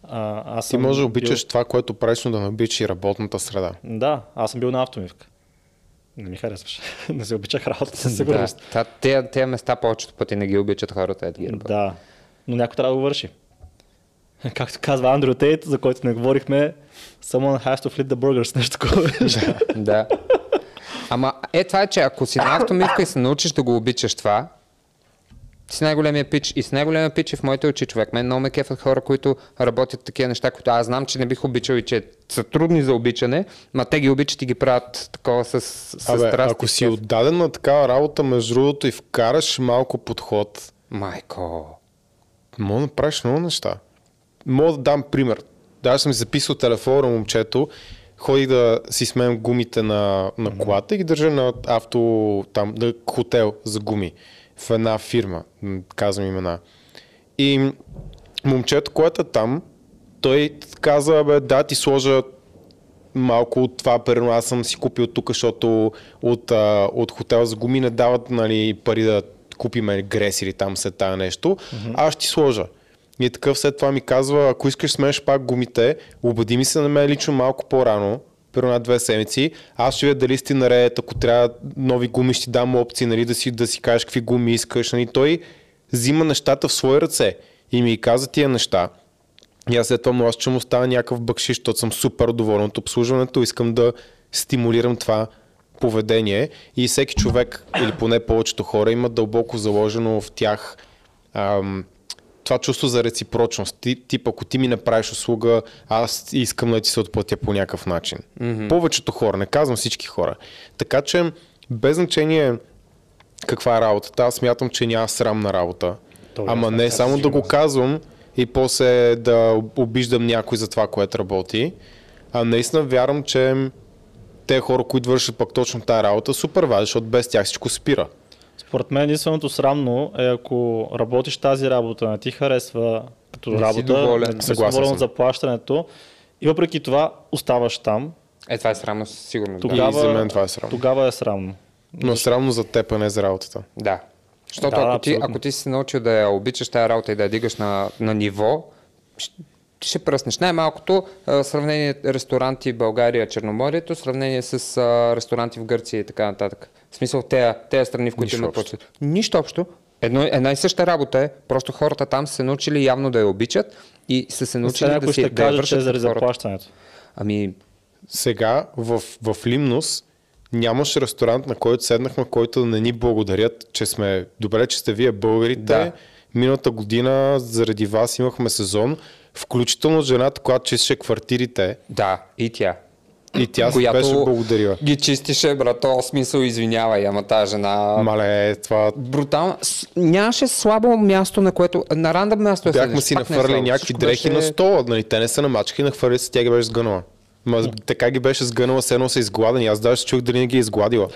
А, аз Ти може да бил- обичаш това, което правиш, но да не обичаш и работната среда. Да, аз съм бил на автомивка. Не ми харесваше. <laughs> не се обичах работата, със сигурност. Да, тези, тези места повечето пъти не ги обичат хората, ето ги работят. Да, но някой трябва да го върши. <laughs> Както казва Андрю Тейт, за който не говорихме, someone has to flip the burgers, <laughs> нещо такова. беше. Да. Ама е това е, че ако си на автомивка и се научиш да го обичаш това, Ти си най-големия пич и с най-големия пич е в моите очи човек. Мен много ме кефат хора, които работят такива неща, които аз знам, че не бих обичал и че са трудни за обичане, ма те ги обичат и ги правят такова с, с Абе, страст. ако си отдаден на такава работа, между другото, и вкараш малко подход, Майко. мога да направиш много неща. Мога да дам пример. Даже съм записал телефона на момчето, ходих да си сменям гумите на, на колата и ги държа на авто, там, на хотел за гуми в една фирма, казвам имена. И момчето, което е там, той каза, бе, да, ти сложа малко от това, примерно аз съм си купил тук, защото от, а, от хотел за гуми не дават нали, пари да купиме грес или там след тая нещо, mm-hmm. аз ще ти сложа. И такъв след това ми казва, ако искаш сменеш пак гумите, обади ми се на мен лично малко по-рано, примерно две седмици, аз ще видя дали сте наред, ако трябва нови гуми, ще дам опции, нали, да, си, да си кажеш какви гуми искаш. Нали. Той взима нещата в свои ръце и ми каза тия неща. И аз след това му аз, че му става някакъв бъкшиш, защото съм супер доволен от обслужването, искам да стимулирам това поведение и всеки човек, или поне повечето хора, има дълбоко заложено в тях ам, това чувство за реципрочност. Ти, тип, ако ти ми направиш услуга, аз искам да ти се отплатя по някакъв начин. Mm-hmm. Повечето хора, не казвам всички хора. Така че, без значение каква е работата, аз смятам, че няма срамна работа. То Ама не само да го казвам и после да обиждам някой за това, което работи, а наистина вярвам, че те хора, които вършат пък точно тази работа, супер важно, защото без тях всичко спира. Според мен единственото срамно е ако работиш тази работа, не ти харесва като Не си работа, доволен. не си доволен от заплащането и въпреки това оставаш там, Е, това е срамно със сигурност. Да. тогава, И за мен това е срамно. тогава е срамно. Но срамно за теб, а не за работата. Да. Защото Да, ако, ти, абсолютно. ако ти си се научил да я обичаш тази работа и да я дигаш на, на ниво, ще пръснеш. Най-малкото сравнение ресторанти България, Черноморието, сравнение с ресторанти в Гърция и така нататък. В смисъл, тези, тези страни, в които имат почва. Нищо общо. Едно, една и съща работа е, просто хората там са се научили явно да я обичат и са се Сега научили да, някой си, ще да я каже, че е вършат заради заплащането. Ами, Сега в, в Лимнус нямаше ресторант, на който седнахме, който да не ни благодарят, че сме добре, че сте вие българите. Да. Миналата година заради вас имахме сезон, включително жената, която чистеше квартирите да, и тя. И тя Която беше благодарила. Ги чистише, брато, в смисъл, извинявай, ама тази жена... Мале, това Брутално. С- Нямаше слабо място, на което... На рандъм място е бяхме си е слабо. някакви дрехи беше- на стола. Нали? Те не се намачаха и нахвърли се, тя ги беше сгънала. Ма, така ги беше сгънала, все едно са изгладени. Аз даже чух дали не ги е изгладила.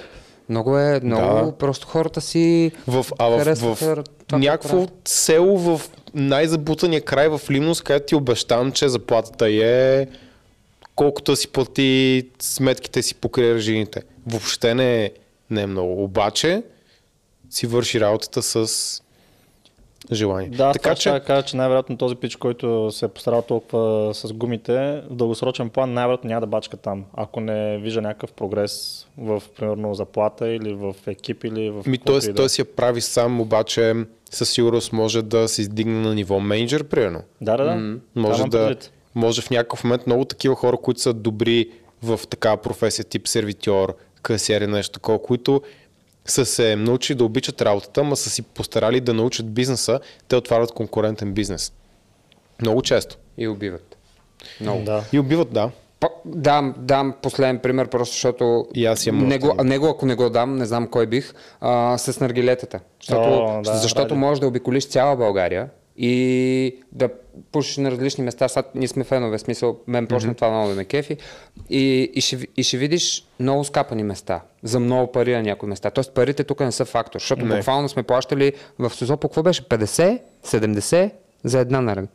Много е, много, Да. просто хората си... В, а в, в, това, което някакво село в най-забутания край в Лимнус, където ти обещавам, че заплатата е колкото да си плати сметките си покрие режимите. Въобще не е, не е много. Обаче си върши работата с желание. Да, така че да кажа, че най-вероятно този пич, който се е постарал толкова с гумите, в дългосрочен план най-вероятно няма да бачка там, ако не вижда някакъв прогрес в, примерно, заплата или в екип или в Ми, той, да той е. си я прави сам, обаче със сигурност може да се издигне на ниво менеджер, примерно. Да, да, да. Може Давам да, предвид. Може в някакъв момент много такива хора, които са добри в такава професия, тип сервитьор, касиер и нещо такова, които са се научили да обичат работата, ма са си постарали да научат бизнеса, те отварят конкурентен бизнес. Много често. И убиват. Много. Да. И убиват, да. По- Дам, дам последен пример, просто защото И аз имам него, един. него, ако не го дам, не знам кой бих, а, с наргилетата. Защото, О, да, защото ради. можеш да обиколиш цяла България и да пушиш на различни места. Сега ние сме фенове, смисъл, мен почна това много да ме кефи. И, и, ще, и ще видиш много скапани места, за много пари на някои места. Тоест парите тук не са фактор, защото Не. буквално сме плащали в Созопо, какво беше? 50, 70 за една наред.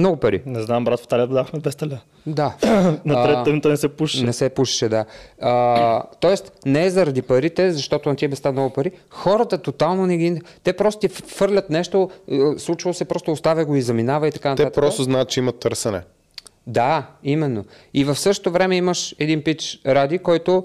Много пари. Не знам, брат, в Италия давахме 200 ля. Да. <clears throat> На третата минута не се пуши. Не се пушеше, да. А, тоест, не е заради парите, защото на тия места много пари. Хората тотално не ги... Те просто ти фърлят нещо, е, случвало се, просто оставя го и заминава и така Те нататък. просто знаят, че имат търсене. Да, именно. И в същото време имаш един пич Ради, който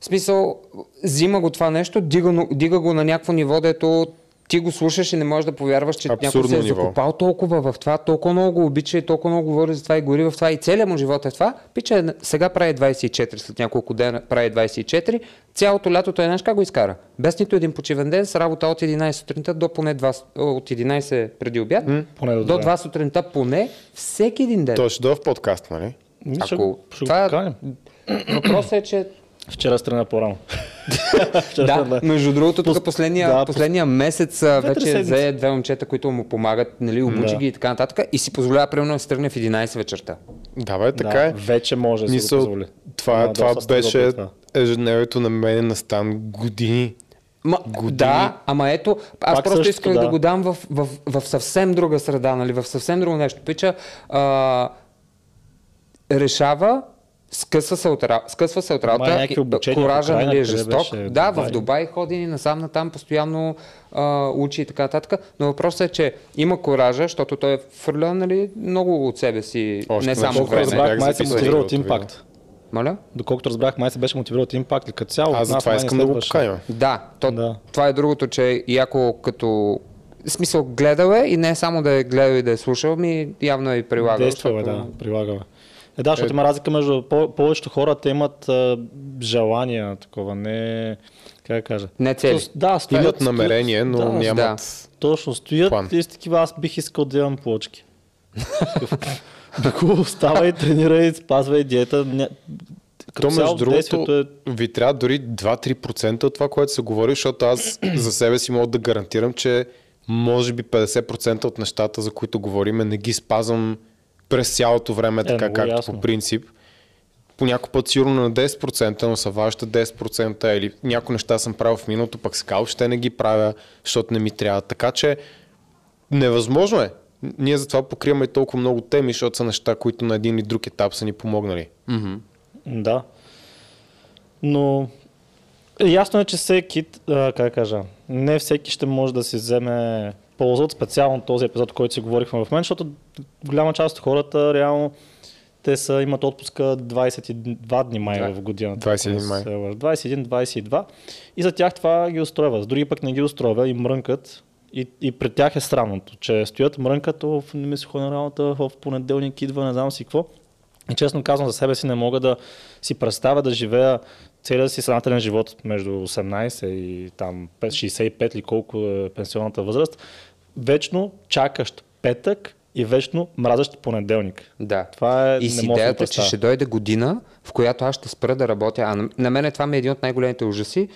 в смисъл, взима го това нещо, дига, дига го на някакво ниво, дето ти го слушаш и не можеш да повярваш, че някой Абсурдно се е ниво. закопал толкова в това, толкова много го обича и толкова много говори за това и гори в това и целият му живот е в това. Пича е сега прави 24, след няколко дена прави 24, цялото лято той знаеш как го изкара. Без нито един почивен ден, с работа от 11 сутринта до поне 2, с- от 11 преди обяд, Поне до до две. 2 сутринта поне, всеки един ден. Той ще дойде в подкаст, нали? Ако- ще това- поканим. Въпросът е, че Вчера страна по-рано. <laughs> Вчера Да, между другото, тук последния, да, последния месец вече взе две момчета, които му помагат, нали, обучи Да. ги и така нататък и си позволява примерно да се тръгне в 11 вечерта. Да, бе, така да, е. Вече може да го Мисъл, позволи. това, това строго беше това. ежедневието на мен на Стан години. Ма, Години. да, ама ето, аз Пак просто същото, исках да. да. го дам в, в, в, съвсем друга среда, нали, в съвсем друго нещо. Пича, а, решава, скъсва се от, скъсва се от работа, и- коража нали, е жесток. беше? да, в Дубай. Ходи ни насам натам, постоянно а, учи и така нататък. Но въпросът е, че има коража, защото той е фърля нали, много от себе си, Още не само време. разбрах, май се мотивира от импакт. Моля? Доколкото разбрах, май се беше мотивирал от импакт и като цяло. Аз затова искам да го поканя. Да, то, Да. това е другото, че яко като... В смисъл, гледал е и не само да е гледал и да е слушал, ми явно е и прилагал. Действал е, защото- да, прилагаме. Е, да, защото има разлика между по- повечето хора, те имат а, желания, такова, не... Как да кажа? Не цели. То- Да, стоят, Имат намерение, но да, нямат... Точно, стоят План. и с такива, аз бих искал да имам плочки. Хубаво, става и тренира и спазва и диета. Ня... Като То, между другото, е... ви трябва дори 2-3% от това, което се говори, защото аз <clears throat> за себе си мога да гарантирам, че може би 50% от нещата, за които говориме, не ги спазвам през цялото време, така много както ясно. по принцип. По някой път сигурно на 10%, но са вашите 10% или някои неща съм правил в миналото, пък сега въобще не ги правя, защото не ми трябва. Така че невъзможно е. Ние затова покриваме и толкова много теми, защото са неща, които на един или друг етап са ни помогнали. Да. Но е, ясно е, че всеки, а, как кажа, не всеки ще може да си вземе полза от специално този епизод, който си говорихме в момента, защото голяма част от хората реално те са, имат отпуска 22 дни май Да. в годината. 21 ако не май. се лъжа. 21-22. И за тях това ги устройва. С други пък не ги устройва и мрънкат. И, и пред тях е странното, че стоят мрънкат, в не ми се ходи на работа, в понеделник идва, не знам си какво. И честно казвам, за себе си не мога да си представя да живея целият си съзнателен живот между 18 и там 5, 65 или колко е пенсионната възраст, вечно чакащ петък и вечно мразещ понеделник. Да. Това е и с да идеята, че ще дойде година, в която аз ще спра да работя. А на, на мен това ми е един от най-големите ужаси.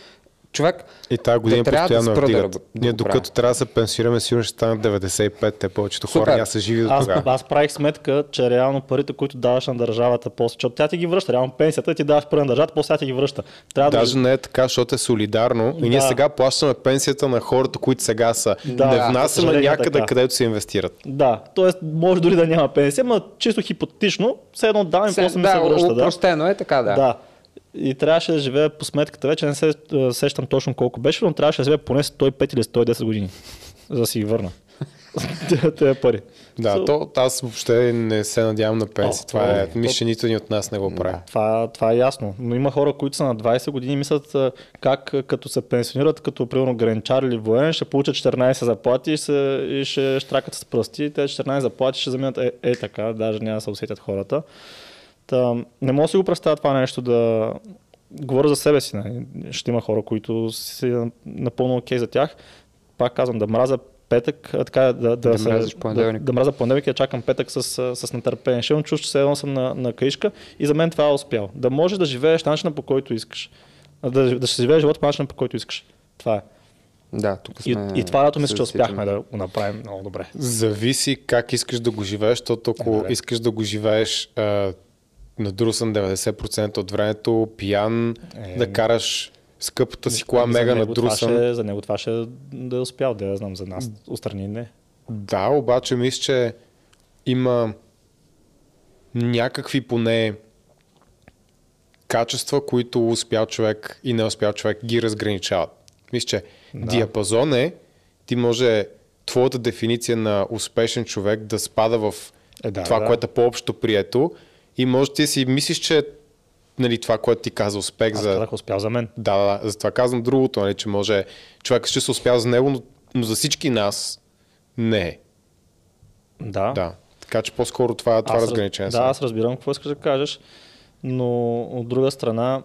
Човек, И тази година да трябва да постоянно спра да, да Ние докато трябва да се пенсионираме, сигурно ще станат 95, те повечето хора Супер. няма са живи до Аз, тогава. аз правих сметка, че реално парите, които даваш на държавата, после, защото тя ти ги връща, реално пенсията ти даваш пари на държавата, после тя ти ги връща. Трябва Даже да... не е така, защото е солидарно. И ние Да. сега плащаме пенсията на хората, които сега са. Да, не внасяме някъде, така. където се инвестират. Да, т.е. може дори да няма пенсия, но чисто хипотетично, все едно давам и се, после ми се да, връща. Да. е така, да. да. И трябваше да живея по сметката. Вече не се е, сещам точно колко беше, но трябваше да живея поне 105 или 110 години, <laughs> за да си ги върна. <laughs> Те пари. Да, So, то аз въобще не се надявам на пенсия. О, Това е, о, мисля, нито ни от нас не го прави. Това, това е ясно. Но има хора, които са на 20 години и мислят как като се пенсионират, като примерно гранчар или воен, ще получат 14 заплати и, се, и ще штракат с пръсти. Те 14 заплати ще заминат е, е така, даже няма да се усетят хората. Та, не мога да си го представя това нещо да говоря за себе си. Не? Ще има хора, които си напълно окей за тях. Пак казвам, да мразя петък, а, така, да, да, Да се- мразиш да, понеделник. да мразя понеделник и да чакам петък с, с, нетърпение. Ще имам чувство, че едно съм на, на каишка и за мен това е успял. Да можеш да живееш начина по който искаш. Да, да се живееш живота по начина по който искаш. Това е. Да, тук И, сме... и това лято мисля, че се успяхме да го направим много добре. Зависи как искаш да го живееш, защото ако искаш да го живееш а, надрусан 90% от времето, пиян, Е, да караш скъпата си кола мега него това ще- За него това ще да е успял, да я знам за нас. Отстрани не. Да, обаче мисля, че има някакви поне качества, които успял човек и не успял човек ги разграничават. Мисля, че да. диапазон е, ти може твоята дефиниция на успешен човек да спада в Е, да, това, да. което е по-общо прието и може ти си мислиш, че нали, това, което ти каза успех Аз за... казах успял за мен. Да, да, да, затова казвам другото, нали, че може човек ще се успял за него, но но за всички нас не е. Да. Да. Така че по-скоро това, това Аз раз- разграничение. Да, съм. аз разбирам какво искаш да кажеш, но от друга страна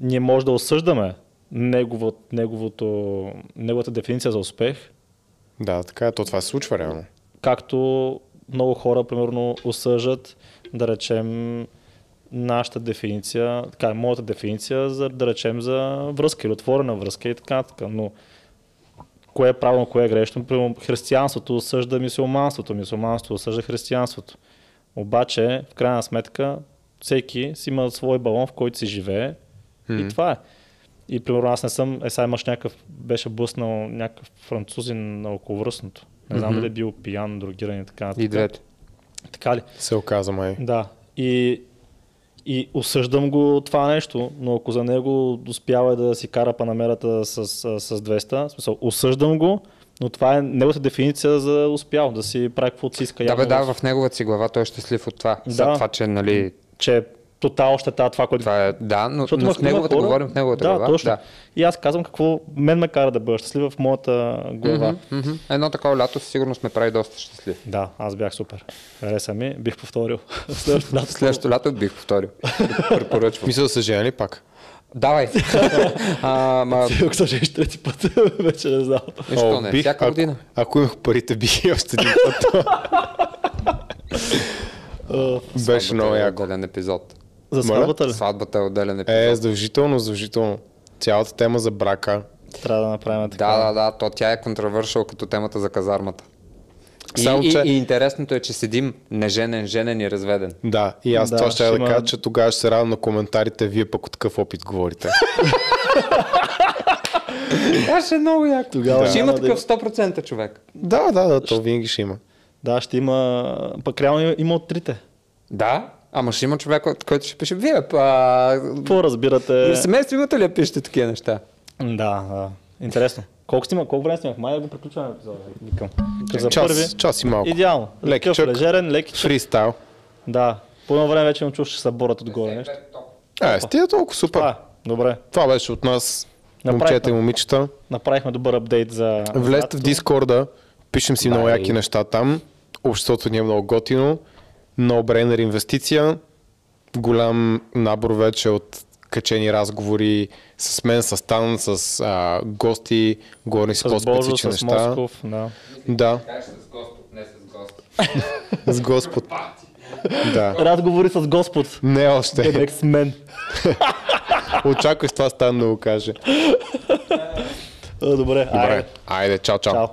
ние може да осъждаме негово, неговото, неговата дефиниция за успех, да, така е. То това се случва реално. както много хора, примерно, осъждат, да речем, нашата дефиниция, така, моята дефиниция, за, да речем, за връзка или отворена връзка и така, нататък. Но кое е правилно, кое е грешно? Примерно, християнството осъжда мисулманството, мисулманството осъжда християнството. Обаче, в крайна сметка, всеки си има свой балон, в който си живее и това е. И примерно аз не съм, е сега имаш някакъв, беше блъснал някакъв французин на околовръстното. Не знам дали е бил пиян, другиран и така. И двете. Така ли? Се оказа май. Да. И, и осъждам го това нещо, но ако за него успява да си кара панамерата с, с, с 200, в смисъл, осъждам го, но това е неговата дефиниция за успял, да си прави каквото си иска. Да, бе, да, в неговата си глава той е щастлив от това. За Да. това, че, нали, Че е тотал щета това, което това е, да, но, Защото но в неговата хора- говорим в неговата да, глава. Точно. Да. И аз казвам какво мен ме кара да бъда щастлив в моята глава. Мгм. Едно такова лято със сигурност ме прави доста щастлив. Да, аз бях супер. Хареса ми, бих повторил. <laughs> Следващото лято. Следващото лято бих повторил. Препоръчвам. Мисля да се жени пак? Давай. <laughs> а, ма, <laughs> Ако се жениш трети път, вече не знам. защо не? бих, Всяка година. Ако имах парите, бих и още един път. Беше много е яко. Епизод. За сватбата ли? Сватбата е отделен Е, епизод. задължително, задължително. Цялата тема за брака. Трябва да направим така. Да, да, да, то тя е контравършал като темата за казармата. И, Само, и, че- и интересното е, че седим неженен, женен и разведен. Да, и аз Да, това ще ще да има- кажа, че тогава ще се радвам на коментарите, вие пък от такъв опит говорите. <laughs> Това ще е много яко. Тогава ще няма има да такъв 100% човек. да, да, да, то винаги ще има. Да, ще има. Пък реално има от трите. Да, ама ще има човек, който ще пише, вие па... Какво разбирате? Семейство имате ли да пишете такива неща? Да, да. Интересно. Колко снима, колко време снимах? Май да го приключваме епизода. Викам. За Час, първи. час и малко. Идеално. Лекичък. Такъв лежерен, леки. Фристайл. Да. По едно време вече ме чуш, че се борят отгоре нещо. Е, стига толкова супер. А, добре. Това беше от нас, Направихме. момчета и момичета. Направихме добър апдейт за... Влезте в Дискорда, пишем си много Дай. яки неща там. Обществото ни е много готино. No brainer инвестиция. Голям набор вече от качени разговори с мен, с Тан, с а, гости, говорим си С Божо, по-специфични с неща. Москов, да. Да, <laughs> с Господ, не с Господ. с Господ. да. Разговори с Господ. Не още. The next man. <laughs> Очаквай с това стан да го каже. Добре, Добре, айде. айде, чао, чао. Чао.